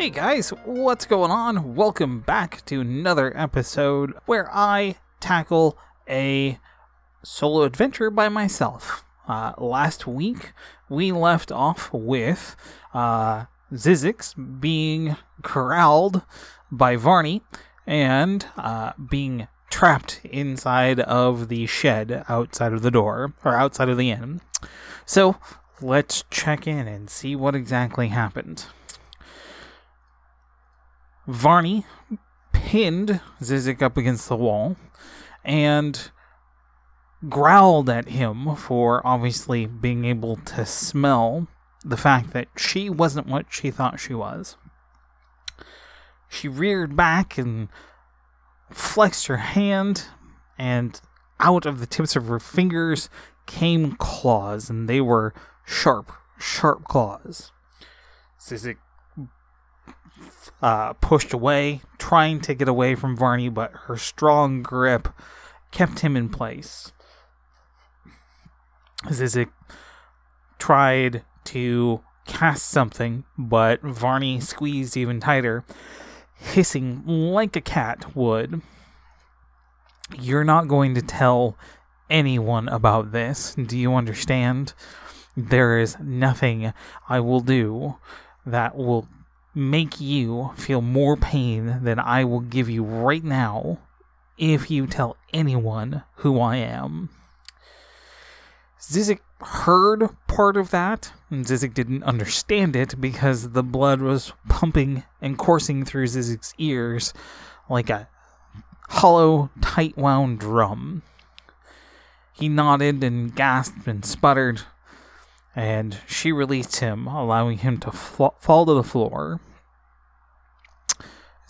Hey guys, what's going on? Welcome back to another episode where I tackle a solo adventure by myself. Uh, last week, we left off with uh, Zizix being corralled by Varney and uh, being trapped inside of the shed outside of the door, or outside of the inn. So, let's check in and see what exactly happened. Varney pinned Zizek up against the wall and growled at him for obviously being able to smell the fact that she wasn't what she thought she was. She reared back and flexed her hand, and out of the tips of her fingers came claws, and they were sharp, sharp claws. Zizek uh, pushed away, trying to get away from Varney, but her strong grip kept him in place. Zizek tried to cast something, but Varney squeezed even tighter, hissing like a cat would. You're not going to tell anyone about this. Do you understand? There is nothing I will do that will make you feel more pain than I will give you right now if you tell anyone who I am. Zizek heard part of that, and Zizek didn't understand it because the blood was pumping and coursing through Zizek's ears like a hollow, tight wound drum. He nodded and gasped and sputtered, and she released him, allowing him to fl- fall to the floor.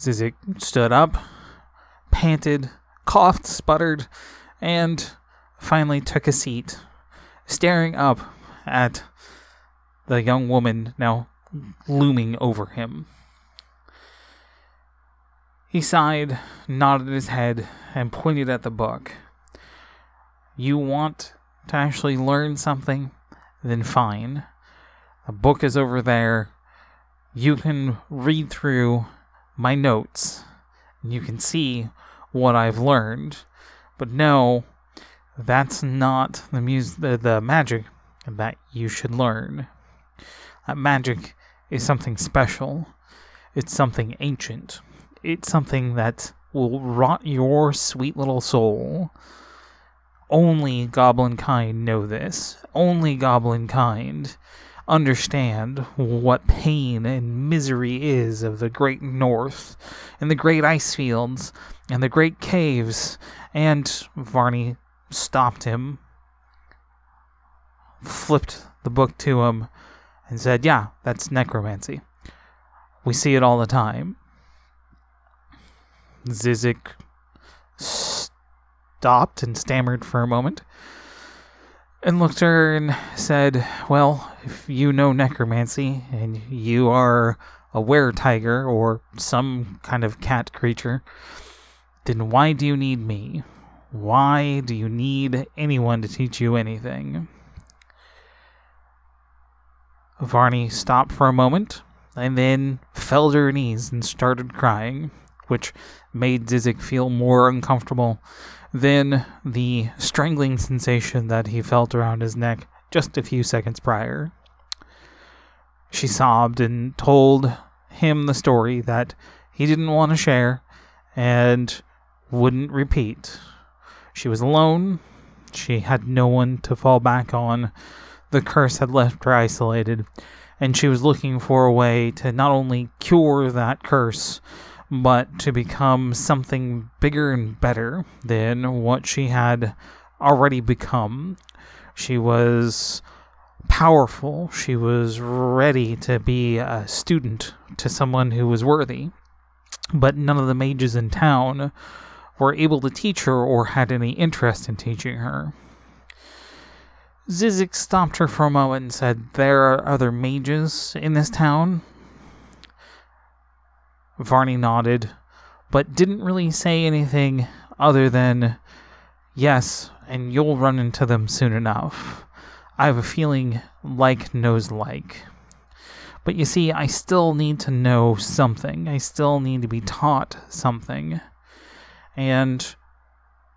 Zizek stood up, panted, coughed, sputtered, and finally took a seat, staring up at the young woman now looming over him. He sighed, nodded his head, and pointed at the book. You want to actually learn something? Then fine. The book is over there. You can read through my notes and you can see what I've learned. But no, that's not the mus- the, the magic that you should learn. That magic is something special. It's something ancient. It's something that will rot your sweet little soul. Only goblin kind know this. Only goblin kind understand what pain and misery is of the great north and the great ice fields and the great caves. And Varney stopped him, flipped the book to him, and said, Yeah, that's necromancy. We see it all the time. Zizek stopped and stammered for a moment and looked at her and said, Well, if you know necromancy and you are a were tiger or some kind of cat creature, then why do you need me? Why do you need anyone to teach you anything? Varney stopped for a moment and then fell to her knees and started crying, which made Zizek feel more uncomfortable than the strangling sensation that he felt around his neck just a few seconds prior. She sobbed and told him the story that he didn't want to share and wouldn't repeat. She was alone. She had no one to fall back on. The curse had left her isolated, and she was looking for a way to not only cure that curse, but to become something bigger and better than what she had already become. She was powerful. She was ready to be a student to someone who was worthy. But none of the mages in town were able to teach her or had any interest in teaching her. Zizek stopped her for a moment and said, There are other mages in this town. Varney nodded, but didn't really say anything other than, Yes, and you'll run into them soon enough. I have a feeling like knows like. But you see, I still need to know something. I still need to be taught something. And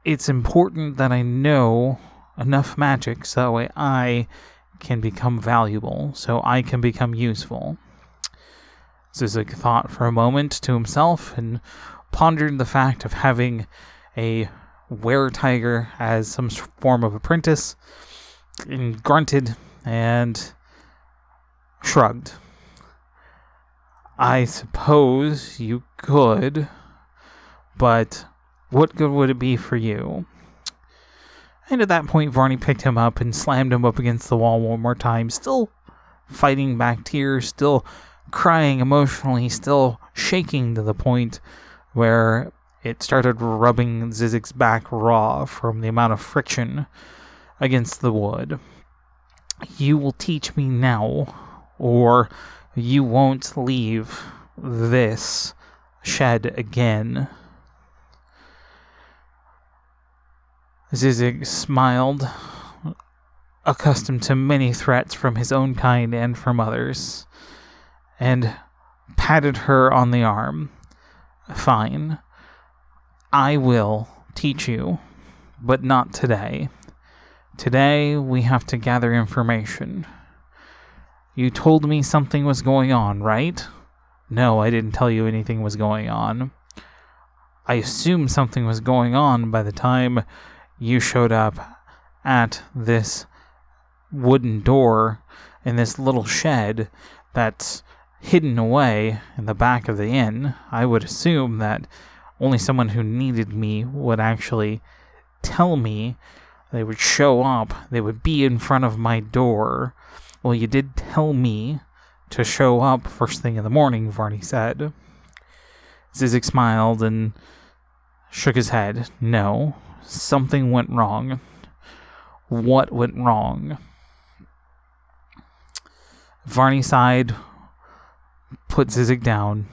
it's important that I know enough magic so that way I can become valuable, so I can become useful. Zyzzyk thought for a moment to himself and pondered the fact of having a were tiger as some form of apprentice, and grunted and shrugged. I suppose you could, but what good would it be for you? And at that point, Varney picked him up and slammed him up against the wall one more time, still fighting back tears, still crying emotionally, still shaking to the point where it started rubbing Zyzzyk's back raw from the amount of friction against the wood. You will teach me now, or you won't leave this shed again. Zyzzyk smiled, accustomed to many threats from his own kind and from others, and patted her on the arm. Fine. I will teach you, but not today. Today we have to gather information. You told me something was going on, right? No, I didn't tell you anything was going on. I assumed something was going on by the time you showed up at this wooden door in this little shed that's hidden away in the back of the inn. I would assume that only someone who needed me would actually tell me. They would show up, they would be in front of my door. Well, you did tell me to show up first thing in the morning, Varney said. Zyzzyk smiled and shook his head. No, something went wrong. What went wrong? Varney sighed, put Zyzzyk down,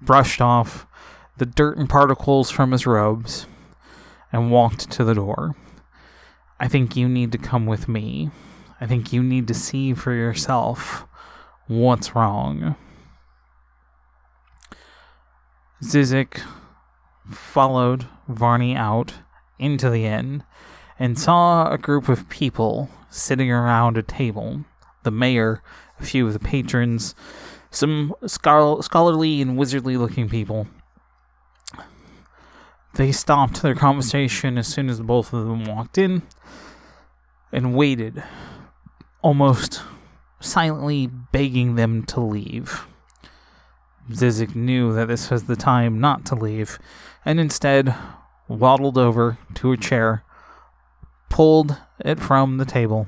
brushed off the dirt and particles from his robes, and walked to the door. I think you need to come with me. I think you need to see for yourself what's wrong. Zyzzyk followed Varney out into the inn and saw a group of people sitting around a table. The mayor, a few of the patrons, some scholarly and wizardly looking people, they stopped their conversation as soon as both of them walked in and waited, almost silently begging them to leave. Zyzzyk knew that this was the time not to leave, and instead waddled over to a chair, pulled it from the table,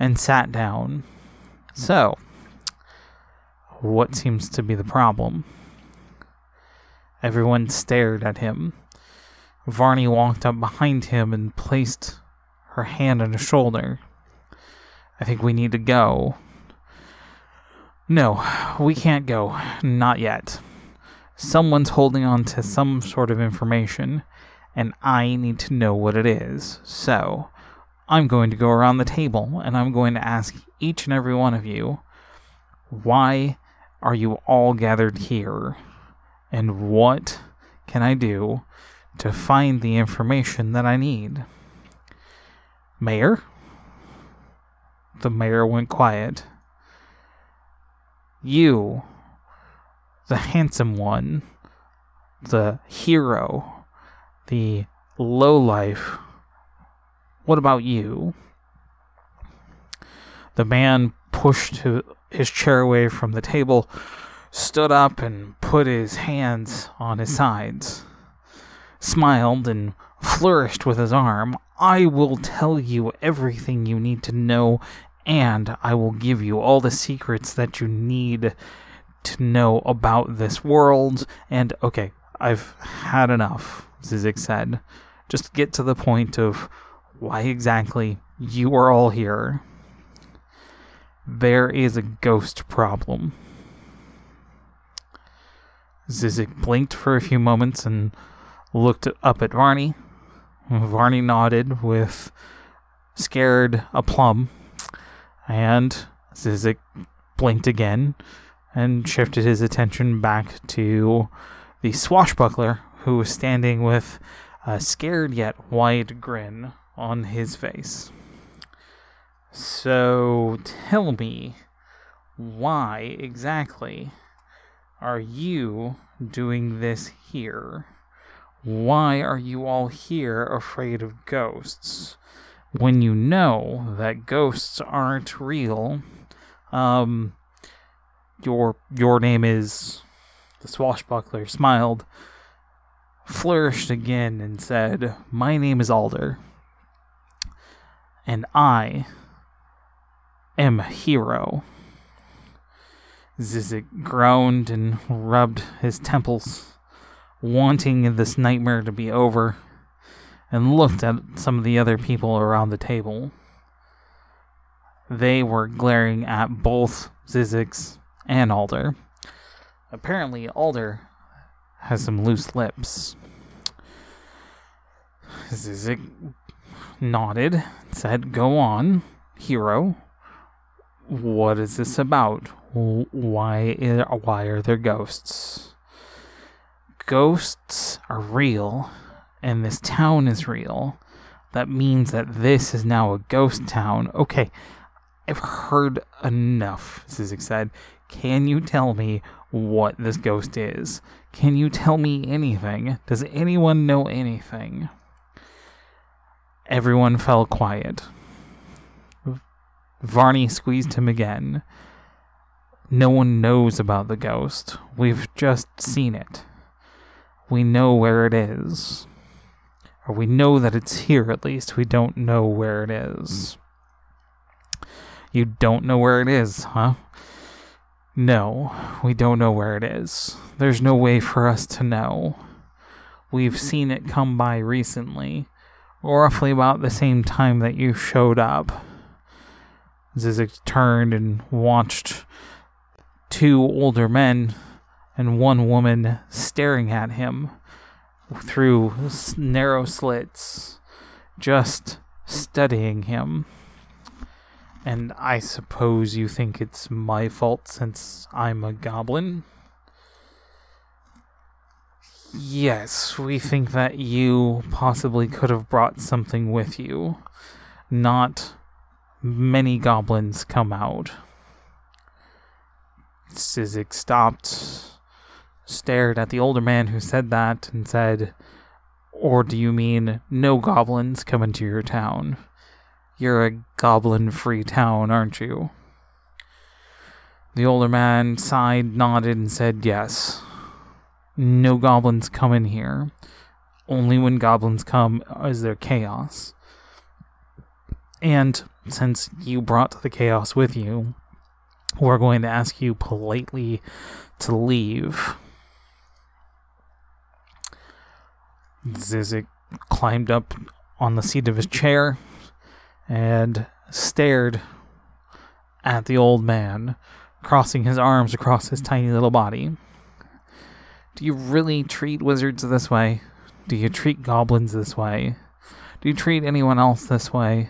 and sat down. So, what seems to be the problem? Everyone stared at him Varney walked up behind him and placed her hand on his shoulder. I think we need to go. No, we can't go. Not yet. Someone's holding on to some sort of information, and I need to know what it is. So, I'm going to go around the table and I'm going to ask each and every one of you why are you all gathered here? And what can I do to find the information that I need. Mayor? The mayor went quiet. You, the handsome one, the hero, the low life. What about you? The man pushed his chair away from the table, stood up, and put his hands on his sides smiled and flourished with his arm. I will tell you everything you need to know, and I will give you all the secrets that you need to know about this world. And okay, I've had enough, Zyzzyk said. Just get to the point of why exactly you are all here. There is a ghost problem. Zyzzyk blinked for a few moments and looked up at Varney. Varney nodded with scared aplomb, and Zyzzyk blinked again and shifted his attention back to the swashbuckler who was standing with a scared yet wide grin on his face. So tell me, why exactly are you doing this here? Why are you all here afraid of ghosts? When you know that ghosts aren't real, um, your your name is the swashbuckler smiled, flourished again, and said, My name is Alder. And I am a hero. Zyzzyk groaned and rubbed his temples, wanting this nightmare to be over, and looked at some of the other people around the table. They were glaring at both Zyzzyk's and Alder. Apparently, Alder has some loose lips. Zyzzyk nodded, said, Go on, hero. What is this about? Why, why are there ghosts? Ghosts are real, and this town is real. That means that this is now a ghost town. Okay, I've heard enough, Zyzzyk said. Can you tell me what this ghost is? Can you tell me anything? Does anyone know anything? Everyone fell quiet. Varney squeezed him again. No one knows about the ghost. We've just seen it. We know where it is. Or we know that it's here at least. We don't know where it is. You don't know where it is, huh? No, we don't know where it is. There's no way for us to know. We've seen it come by recently, roughly about the same time that you showed up. Zyzzyk turned and watched two older men and one woman staring at him through narrow slits, just studying him. And I suppose you think it's my fault since I'm a goblin? Yes, we think that you possibly could have brought something with you. Not many goblins come out. Sizzik stopped, stared at the older man who said that, and said, Or do you mean no goblins come into your town? You're a goblin free town, aren't you? The older man sighed, nodded, and said, Yes. No goblins come in here. Only when goblins come is there chaos. And since you brought the chaos with you, we're going to ask you politely to leave. Zyzzyk climbed up on the seat of his chair, and stared at the old man, crossing his arms across his tiny little body. Do you really treat wizards this way? Do you treat goblins this way? Do you treat anyone else this way?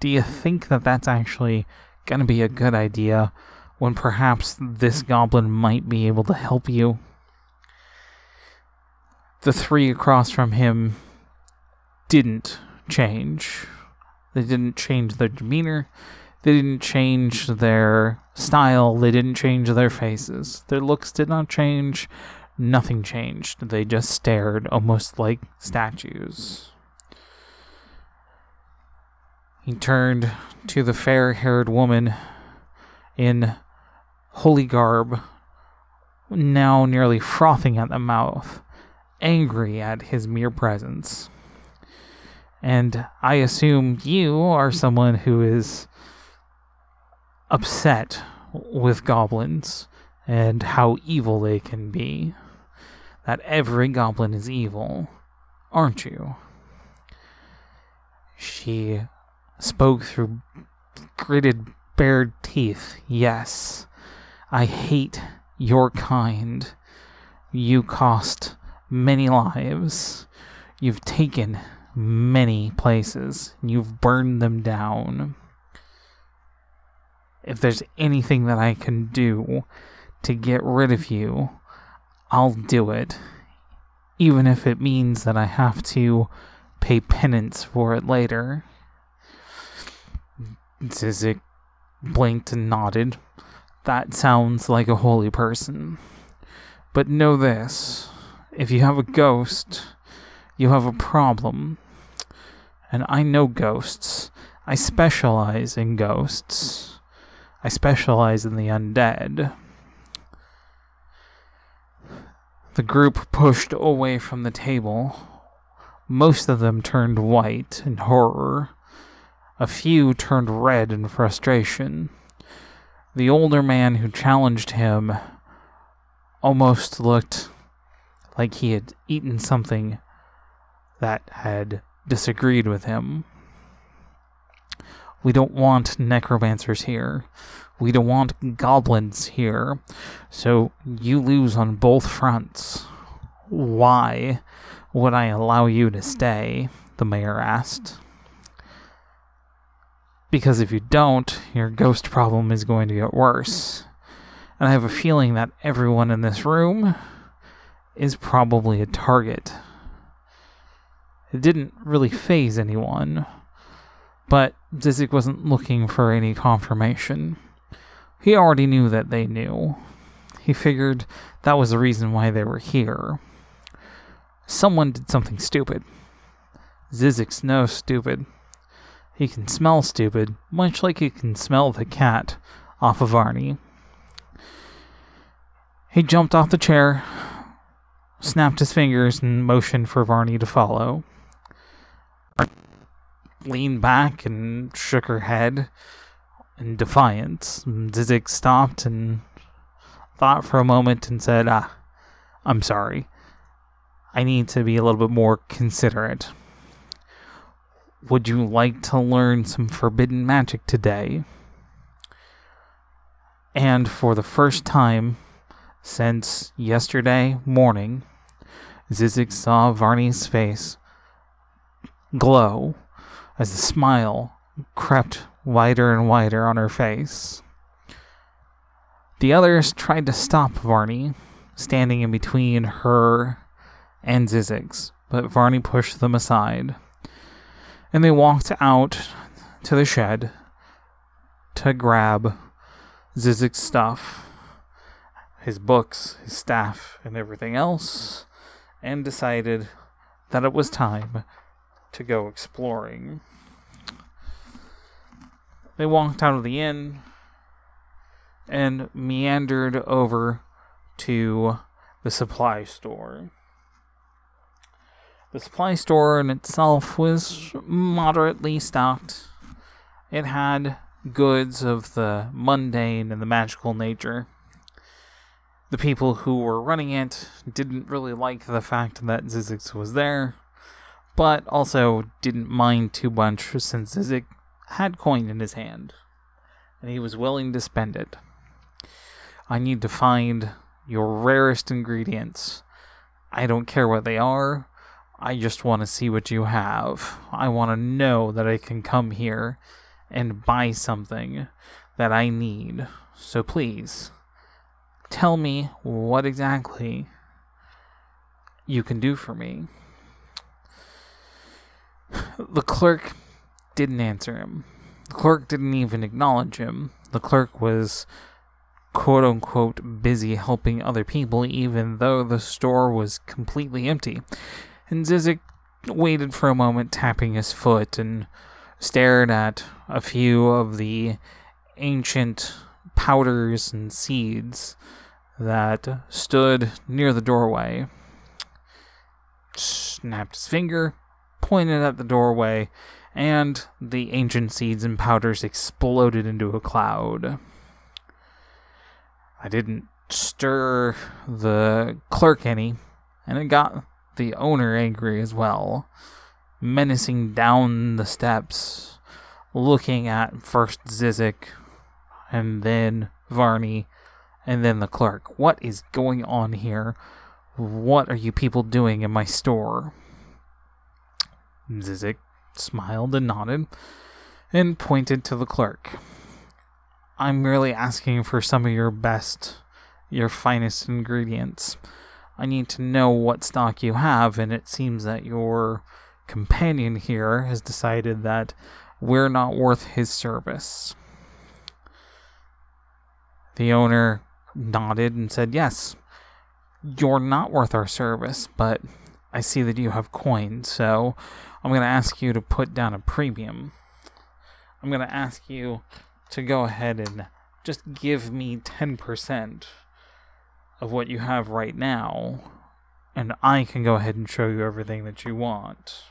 Do you think that that's actually going to be a good idea when perhaps this goblin might be able to help you? The three across from him didn't change. They didn't change their demeanor. They didn't change their style. They didn't change their faces. Their looks did not change. Nothing changed. They just stared, almost like statues. He turned to the fair haired woman in holy garb, now nearly frothing at the mouth, angry at his mere presence. And I assume you are someone who is upset with goblins and how evil they can be. That every goblin is evil, aren't you? She spoke through gritted, bared teeth. Yes, I hate your kind. You cost many lives. You've taken many places. You've burned them down. if there's anything that I can do to get rid of you, I'll do it. Even if it means that I have to pay penance for it later. Zyzzyk blinked and nodded. That sounds like a holy person. But know this if you have a ghost, you have a problem. And I know ghosts. I specialize in ghosts. I specialize in the undead. The group pushed away from the table. Most of them turned white in horror. A few turned red in frustration. The older man who challenged him almost looked like he had eaten something that had disagreed with him. We don't want necromancers here. We don't want goblins here. So you lose on both fronts. Why would I allow you to stay? The mayor asked. Because if you don't, your ghost problem is going to get worse. And I have a feeling that everyone in this room is probably a target. It didn't really phase anyone, but Zyzzyk wasn't looking for any confirmation. He already knew that they knew. He figured that was the reason why they were here. Someone did something stupid. Zyzzyk's no stupid. He can smell stupid, much like he can smell the cat off of Varney. He jumped off the chair, snapped his fingers, and motioned for Varney to follow. Leaned back and shook her head in defiance. Zyzzyk stopped and thought for a moment and said, Ah, I'm sorry. I need to be a little bit more considerate. Would you like to learn some forbidden magic today? And for the first time since yesterday morning, Zyzzyk saw Varney's face glow as the smile crept wider and wider on her face. The others tried to stop Varney, standing in between her and Zyzzyk's, but Varney pushed them aside. And they walked out to the shed to grab Zyzzyk's stuff, his books, his staff, and everything else, and decided that it was time to go exploring. They walked out of the inn and meandered over to the supply store. The supply store in itself was moderately stocked. It had goods of the mundane and the magical nature. The people who were running it didn't really like the fact that Zyzzyk was there, but also didn't mind too much since Zyzzyk had coin in his hand, and he was willing to spend it. I need to find your rarest ingredients. I don't care what they are. I just want to see what you have. I want to know that I can come here and buy something that I need. So please, tell me what exactly you can do for me. The clerk didn't answer him. The clerk didn't even acknowledge him. The clerk was quote unquote busy helping other people, even though the store was completely empty. And Zyzzyk waited for a moment, tapping his foot, and stared at a few of the ancient powders and seeds that stood near the doorway. Snapped his finger, pointed at the doorway, and the ancient seeds and powders exploded into a cloud. I didn't stir the clerk any, and it got the owner angry as well, menacing down the steps, looking at first Zyzzyk, and then Varney, and then the clerk. What is going on here? What are you people doing in my store? Zyzzyk smiled and nodded, and pointed to the clerk. I'm merely asking for some of your best, your finest ingredients. I need to know what stock you have, and it seems that your companion here has decided that we're not worth his service. The owner nodded and said, Yes, you're not worth our service, but I see that you have coins, so I'm going to ask you to put down a premium. I'm going to ask you to go ahead and just give me 10% of what you have right now, and I can go ahead and show you everything that you want.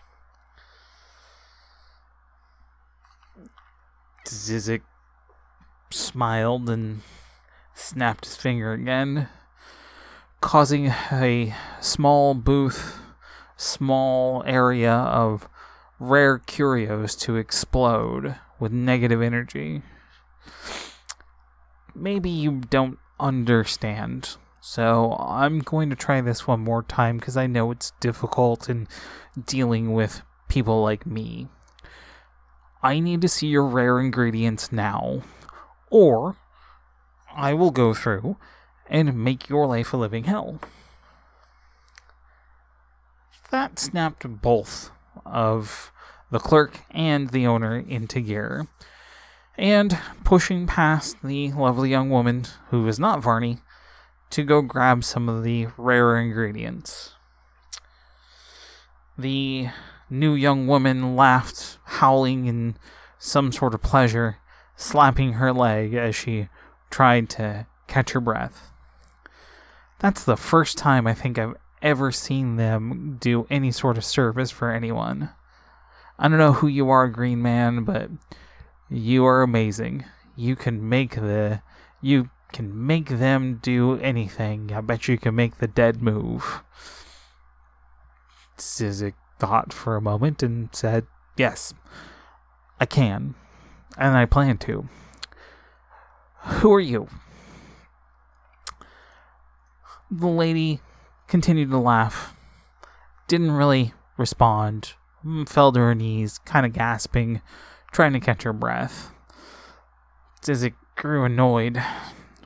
Zyzzyk smiled and snapped his finger again, causing a small booth, small area of rare curios to explode with negative energy. Maybe you don't understand, so I'm going to try this one more time because I know it's difficult in dealing with people like me. I need to see your rare ingredients now, or I will go through and make your life a living hell. That snapped both of the clerk and the owner into gear. And pushing past the lovely young woman, who is not Varney, to go grab some of the rarer ingredients. The new young woman laughed, howling in some sort of pleasure, slapping her leg as she tried to catch her breath. That's the first time I think I've ever seen them do any sort of service for anyone. I don't know who you are, Green Man, but you are amazing. You can make the you can make them do anything. I bet you can make the dead move. Zyzzyk thought for a moment and said, Yes, I can. And I plan to. Who are you? The lady continued to laugh, didn't really respond, fell to her knees, kind of gasping, trying to catch her breath. Zyzzyk grew annoyed.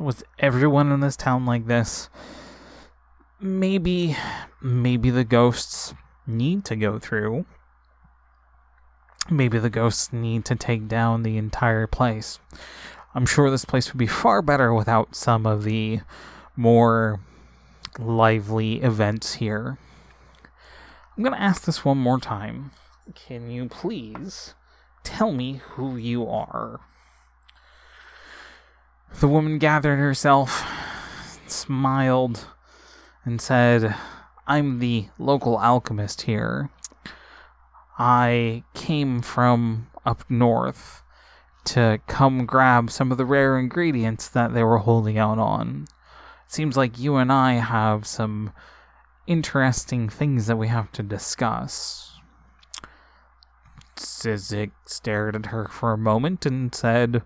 Was everyone in this town like this? Maybe, maybe the ghosts need to go through. Maybe the ghosts need to take down the entire place. I'm sure this place would be far better without some of the more lively events here. I'm going to ask this one more time. Can you please tell me who you are? The woman gathered herself, smiled, and said, I'm the local alchemist here. I came from up north to come grab some of the rare ingredients that they were holding out on seems like you and I have some interesting things that we have to discuss. Zyzzyk stared at her for a moment and said,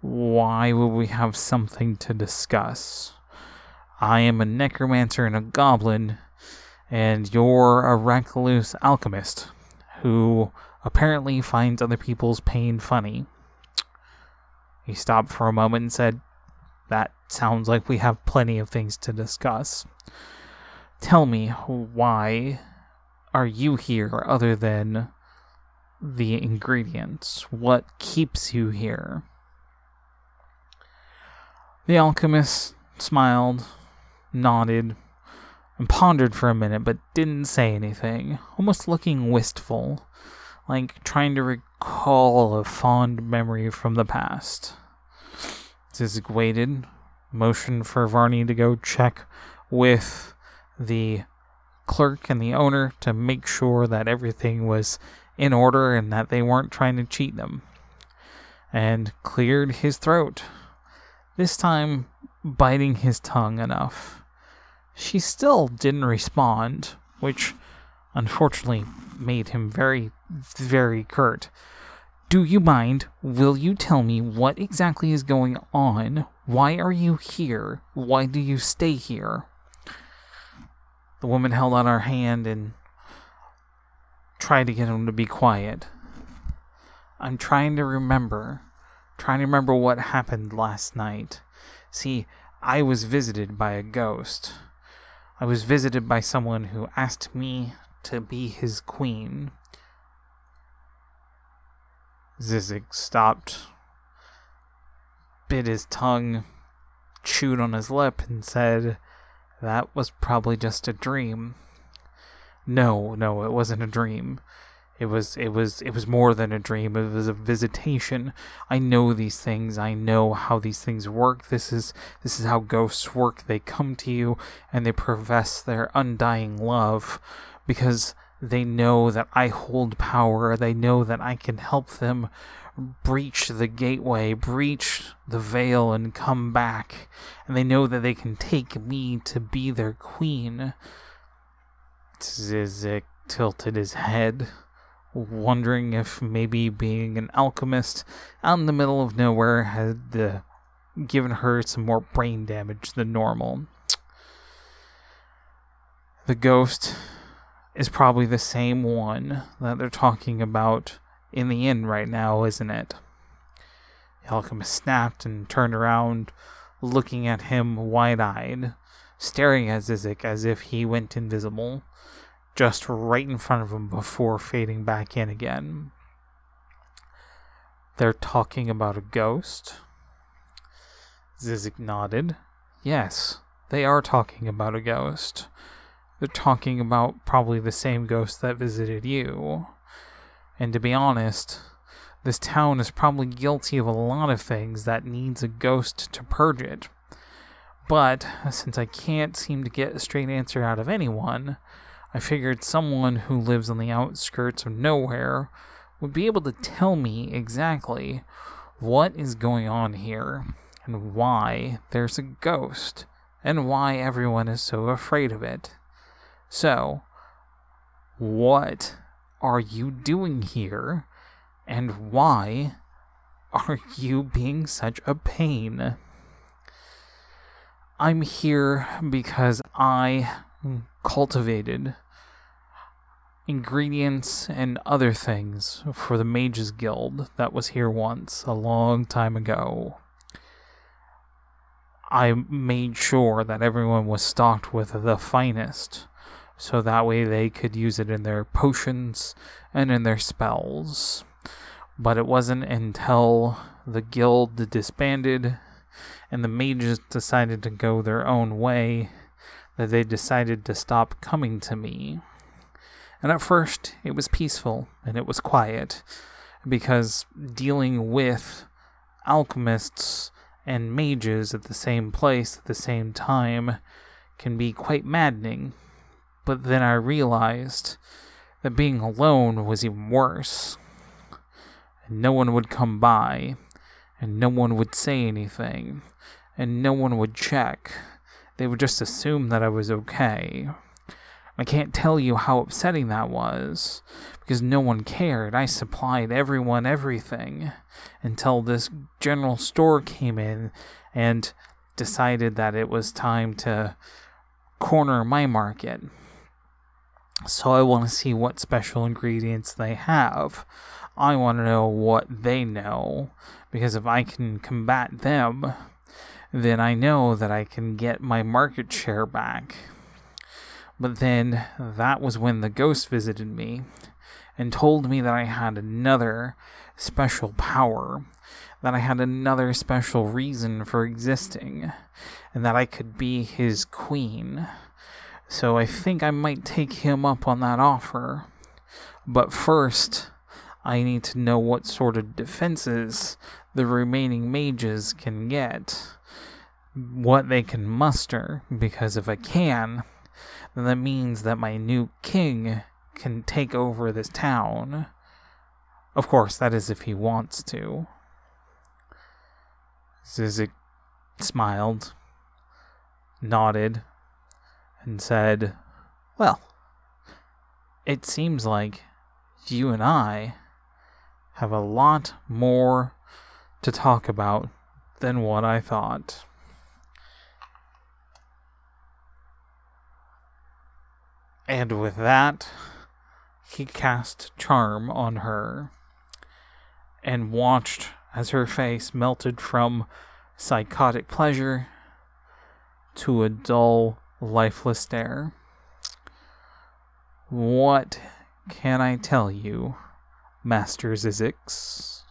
Why would we have something to discuss? I am a necromancer and a goblin, and you're a recluse alchemist who apparently finds other people's pain funny. He stopped for a moment and said, that sounds like we have plenty of things to discuss. Tell me, why are you here other than the ingredients? What keeps you here? The alchemist smiled, nodded, and pondered for a minute, but didn't say anything, almost looking wistful, like trying to recall a fond memory from the past. Zyzzyk waited, motioned for Varney to go check with the clerk and the owner to make sure that everything was in order and that they weren't trying to cheat them, and cleared his throat, this time biting his tongue enough. She still didn't respond, which unfortunately made him very, very curt. Do you mind? Will you tell me what exactly is going on? Why are you here? Why do you stay here? The woman held out her hand and tried to get him to be quiet. I'm trying to remember. Trying to remember what happened last night. See, I was visited by a ghost. I was visited by someone who asked me to be his queen. Zyzzyk stopped, bit his tongue, chewed on his lip, and said, That was probably just a dream. No, no, it wasn't a dream. It was it was it was more than a dream. It was a visitation. I know these things. I know how these things work. This is this is how ghosts work. They come to you and they profess their undying love because they know that I hold power. They know that I can help them breach the gateway, breach the veil, and come back. And they know that they can take me to be their queen. Zyzzyk tilted his head, wondering if maybe being an alchemist out in the middle of nowhere had uh, given her some more brain damage than normal. The ghost is probably the same one that they're talking about in the inn right now, isn't it? The alchemist snapped and turned around, looking at him wide eyed, staring at Zyzzyk as if he went invisible, just right in front of him before fading back in again. They're talking about a ghost? Zyzzyk nodded. Yes, they are talking about a ghost. They're talking about probably the same ghost that visited you. And to be honest, this town is probably guilty of a lot of things that needs a ghost to purge it. But since I can't seem to get a straight answer out of anyone, I figured someone who lives on the outskirts of nowhere would be able to tell me exactly what is going on here and why there's a ghost and why everyone is so afraid of it. So, what are you doing here? And why are you being such a pain? I'm here because I cultivated ingredients and other things for the Mages Guild that was here once, a long time ago. I made sure that everyone was stocked with the finest so that way they could use it in their potions and in their spells. But it wasn't until the guild disbanded and the mages decided to go their own way that they decided to stop coming to me. And at first, it was peaceful and it was quiet because dealing with alchemists and mages at the same place at the same time can be quite maddening but then I realized that being alone was even worse. No one would come by, and no one would say anything, and no one would check. They would just assume that I was okay. I can't tell you how upsetting that was, because no one cared. I supplied everyone everything until this general store came in and decided that it was time to corner my market. So I want to see what special ingredients they have. I want to know what they know. Because if I can combat them, then I know that I can get my market share back. But then that was when the ghost visited me and told me that I had another special power, that I had another special reason for existing, and that I could be his queen. So I think I might take him up on that offer. But first, I need to know what sort of defenses the remaining mages can get, what they can muster, because if I can, then that means that my new king can take over this town. Of course, that is if he wants to. Zyzzyk smiled, nodded, and said, Well, it seems like you and I have a lot more to talk about than what I thought. And with that, he cast Charm on her and watched as her face melted from psychotic pleasure to a dull, lifeless stare. What can I tell you, Master Zizix?